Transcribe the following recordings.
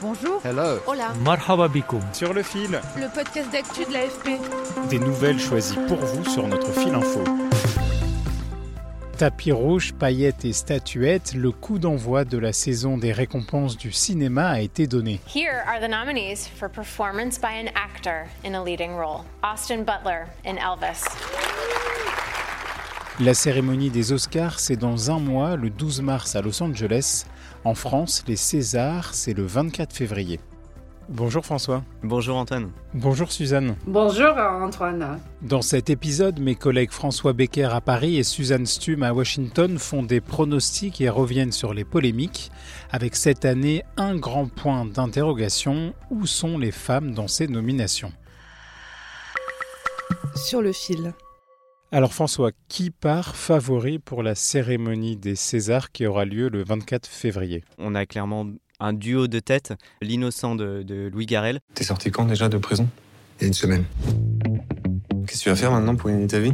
Bonjour. Hello. Hola. Marhaba. Sur le fil, Le podcast d'actu de l'AFP. des nouvelles choisies pour vous sur notre fil info. Tapis rouge, paillettes et statuettes, le coup d'envoi de la saison des récompenses du cinéma a été donné. Here are the nominees for performance by an actor in a leading role Austin Butler in Elvis. La cérémonie des Oscars, c'est dans un mois, le 12 mars à Los Angeles. En France, les Césars, c'est le 24 février. Bonjour François. Bonjour Antoine. Bonjour Suzanne. Bonjour Antoine. Dans cet épisode, mes collègues François Becker à Paris et Suzanne Stum à Washington font des pronostics et reviennent sur les polémiques. Avec cette année, un grand point d'interrogation où sont les femmes dans ces nominations? Sur le fil. Alors François, qui part favori pour la cérémonie des Césars qui aura lieu le 24 février? On a clairement un duo de tête, l'innocent de, de Louis Garrel. T'es sorti quand déjà de prison? Il y a une semaine. Qu'est-ce que tu vas faire maintenant pour gagner ta vie?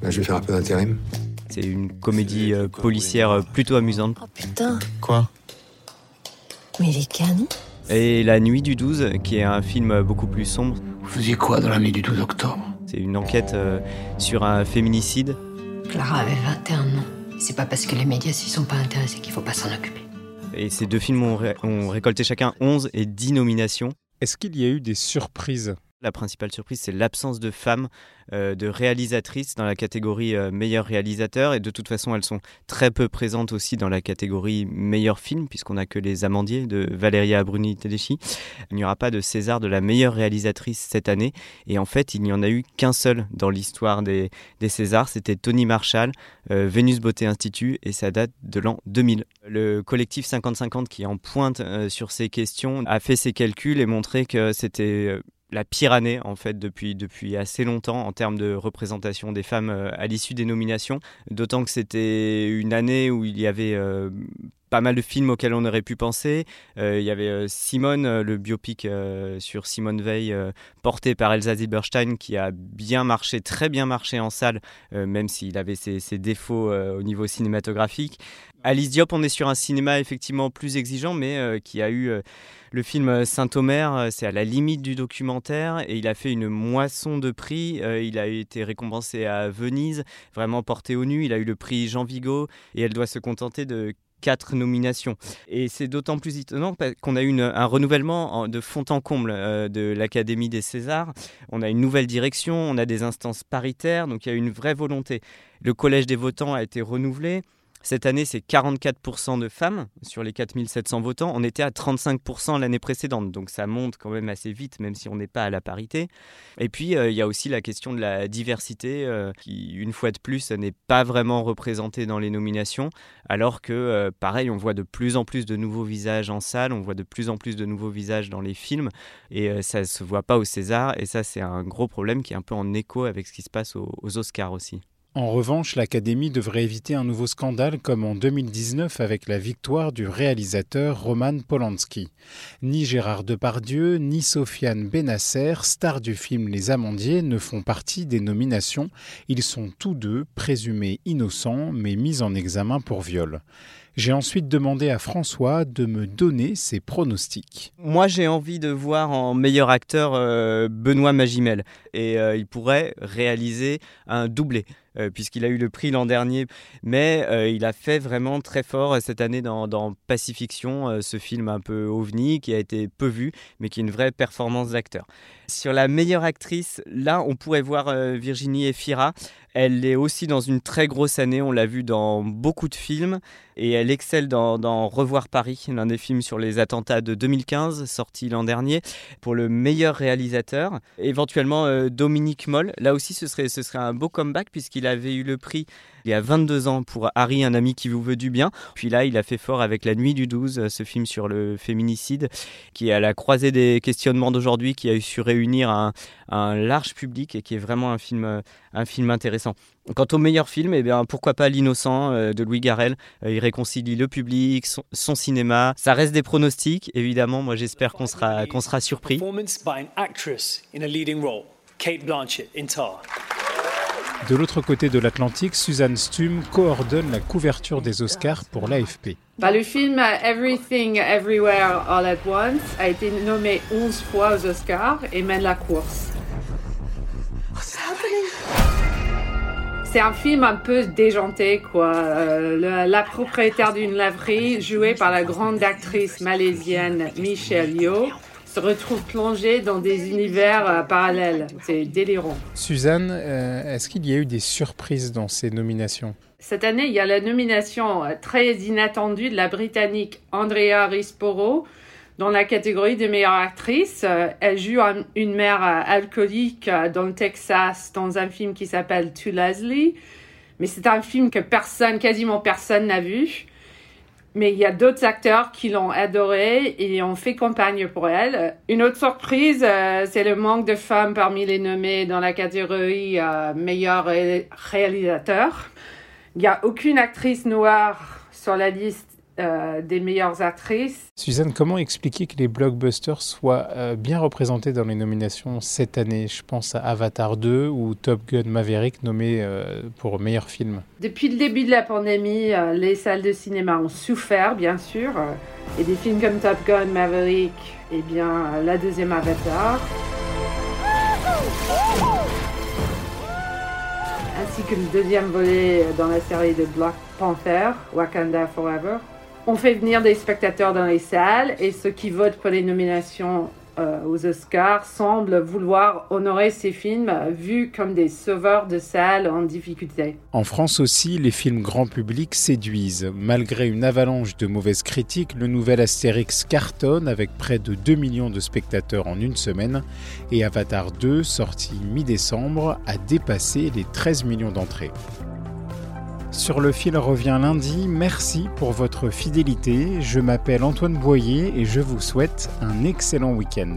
Bah, Je vais faire un peu d'intérim. C'est une comédie euh, policière plutôt amusante. Oh putain, Quoi? Mais il est canon. Et La Nuit du 12, qui est un film beaucoup plus sombre. Vous faisiez quoi dans la nuit du 12 octobre? C'est une enquête euh, sur un féminicide. Clara avait 21 ans. C'est pas parce que les médias s'y sont pas intéressés qu'il faut pas s'en occuper. Et ces deux films ont, ré- ont récolté chacun 11 et 10 nominations. Est-ce qu'il y a eu des surprises? La principale surprise, c'est l'absence de femmes, euh, de réalisatrices dans la catégorie euh, meilleur réalisateur. Et de toute façon, elles sont très peu présentes aussi dans la catégorie meilleur film, puisqu'on n'a que Les Amandiers de Valeria Bruni Tedeschi. Il n'y aura pas de César de la meilleure réalisatrice cette année. Et en fait, il n'y en a eu qu'un seul dans l'histoire des, des Césars. C'était Tony Marshall, euh, Vénus Beauté Institut, et ça date de l'an 2000. Le collectif 50-50 qui est en pointe euh, sur ces questions a fait ses calculs et montré que c'était la pire année en fait depuis, depuis assez longtemps en termes de représentation des femmes euh, à l'issue des nominations. D'autant que c'était une année où il y avait euh, pas mal de films auxquels on aurait pu penser. Euh, il y avait euh, Simone, euh, le biopic euh, sur Simone Veil, porté par Elsa Zilberstein, qui a bien marché, très bien marché en salle, même s'il avait ses, ses défauts au niveau cinématographique. Alice Diop, on est sur un cinéma effectivement plus exigeant, mais qui a eu le film Saint-Omer, c'est à la limite du documentaire, et il a fait une moisson de prix. Il a été récompensé à Venise, vraiment porté au nu. Il a eu le prix Jean Vigo, et elle doit se contenter de quatre nominations. Et c'est d'autant plus étonnant qu'on a eu un renouvellement en- de fond en comble euh, de l'Académie des Césars. On a une nouvelle direction, on a des instances paritaires, donc il y a une vraie volonté. Le collège des votants a été renouvelé. Cette année, c'est 44% de femmes sur les 4700 votants. On était à 35% l'année précédente, donc ça monte quand même assez vite, même si on n'est pas à la parité. Et puis, euh, il y a aussi la question de la diversité, euh, qui, une fois de plus, n'est pas vraiment représentée dans les nominations, alors que, euh, pareil, on voit de plus en plus de nouveaux visages en salle, on voit de plus en plus de nouveaux visages dans les films, et ça ne se voit pas au César, et ça, c'est un gros problème qui est un peu en écho avec ce qui se passe aux Oscars aussi. En revanche, l'Académie devrait éviter un nouveau scandale comme en 2019 avec la victoire du réalisateur Roman Polanski. Ni Gérard Depardieu, ni Sofiane Benasser, stars du film Les Amandiers, ne font partie des nominations. Ils sont tous deux présumés innocents mais mis en examen pour viol. J'ai ensuite demandé à François de me donner ses pronostics. Moi, j'ai envie de voir en meilleur acteur euh, Benoît Magimel. Et euh, il pourrait réaliser un doublé, euh, puisqu'il a eu le prix l'an dernier. Mais il a fait vraiment très fort cette année dans, dans Pacifiction, ce film un peu ovni, qui a été peu vu, mais qui est une vraie performance d'acteur. Sur la meilleure actrice, là, on pourrait voir Virginie Efira. Elle est aussi dans une très grosse année, on l'a vu dans beaucoup de films, et elle excelle dans, Revoir Paris, l'un des films sur les attentats de 2015, sorti l'an dernier, pour le meilleur réalisateur. Éventuellement euh, Dominique Moll, là aussi ce serait un beau comeback, puisqu'il avait eu le prix il y a 22 ans pour Harry, un ami qui vous veut du bien. Puis là, il a fait fort avec La Nuit du 12, ce film sur le féminicide, qui est à la croisée des questionnements d'aujourd'hui, qui a su réunir un, large public et qui est vraiment un film, un film intéressant. Quant au meilleur film, eh bien, pourquoi pas L'Innocent euh, de Louis Garrel. Euh, il réconcilie le public, son, cinéma. Ça reste des pronostics, évidemment. Moi, j'espère qu'on sera, qu'on sera surpris. De l'autre côté de l'Atlantique, Suzanne Stum coordonne la couverture des Oscars pour l'AFP. Bah, le film Everything Everywhere All at Once a été nommé 11 fois aux Oscars et mène la course. C'est un film un peu déjanté, quoi. Euh, la propriétaire d'une laverie, jouée par la grande actrice malaisienne Michelle Yeoh, se retrouve plongée dans des univers euh, parallèles. C'est délirant. Suzanne, euh, est-ce qu'il y a eu des surprises dans ces nominations? Cette année, il y a la nomination euh, très inattendue de la Britannique Andrea Risporo dans la catégorie de meilleure actrice. Euh, elle joue une mère alcoolique dans le Texas dans un film qui s'appelle To Leslie. Mais c'est un film que personne, quasiment personne n'a vu. Mais il y a d'autres acteurs qui l'ont adoré et ont fait campagne pour elle. Une autre surprise, c'est le manque de femmes parmi les nommés dans la catégorie meilleur réalisateur. Il n'y a aucune actrice noire sur la liste euh, des meilleures actrices. Suzanne, comment expliquer que les blockbusters soient euh, bien représentés dans les nominations cette année? Je pense à Avatar 2 ou Top Gun Maverick nommé euh, pour meilleur film. Depuis le début de la pandémie, les salles de cinéma ont souffert, bien sûr. et des films comme Top Gun Maverick, et eh bien, la deuxième Avatar. ainsi que le deuxième volet dans la série de Black Panther, Wakanda Forever. On fait venir des spectateurs dans les salles et ceux qui votent pour les nominations euh, aux Oscars semblent vouloir honorer ces films vus comme des sauveurs de salles en difficulté. En France aussi, les films grand public séduisent. Malgré une avalanche de mauvaises critiques, le nouvel Astérix cartonne avec près de 2 millions de spectateurs en une semaine et Avatar 2, sorti mi-décembre, a dépassé les 13 millions d'entrées. Sur le fil revient lundi. Merci pour votre fidélité. Je m'appelle Antoine Boyer et je vous souhaite un excellent week-end.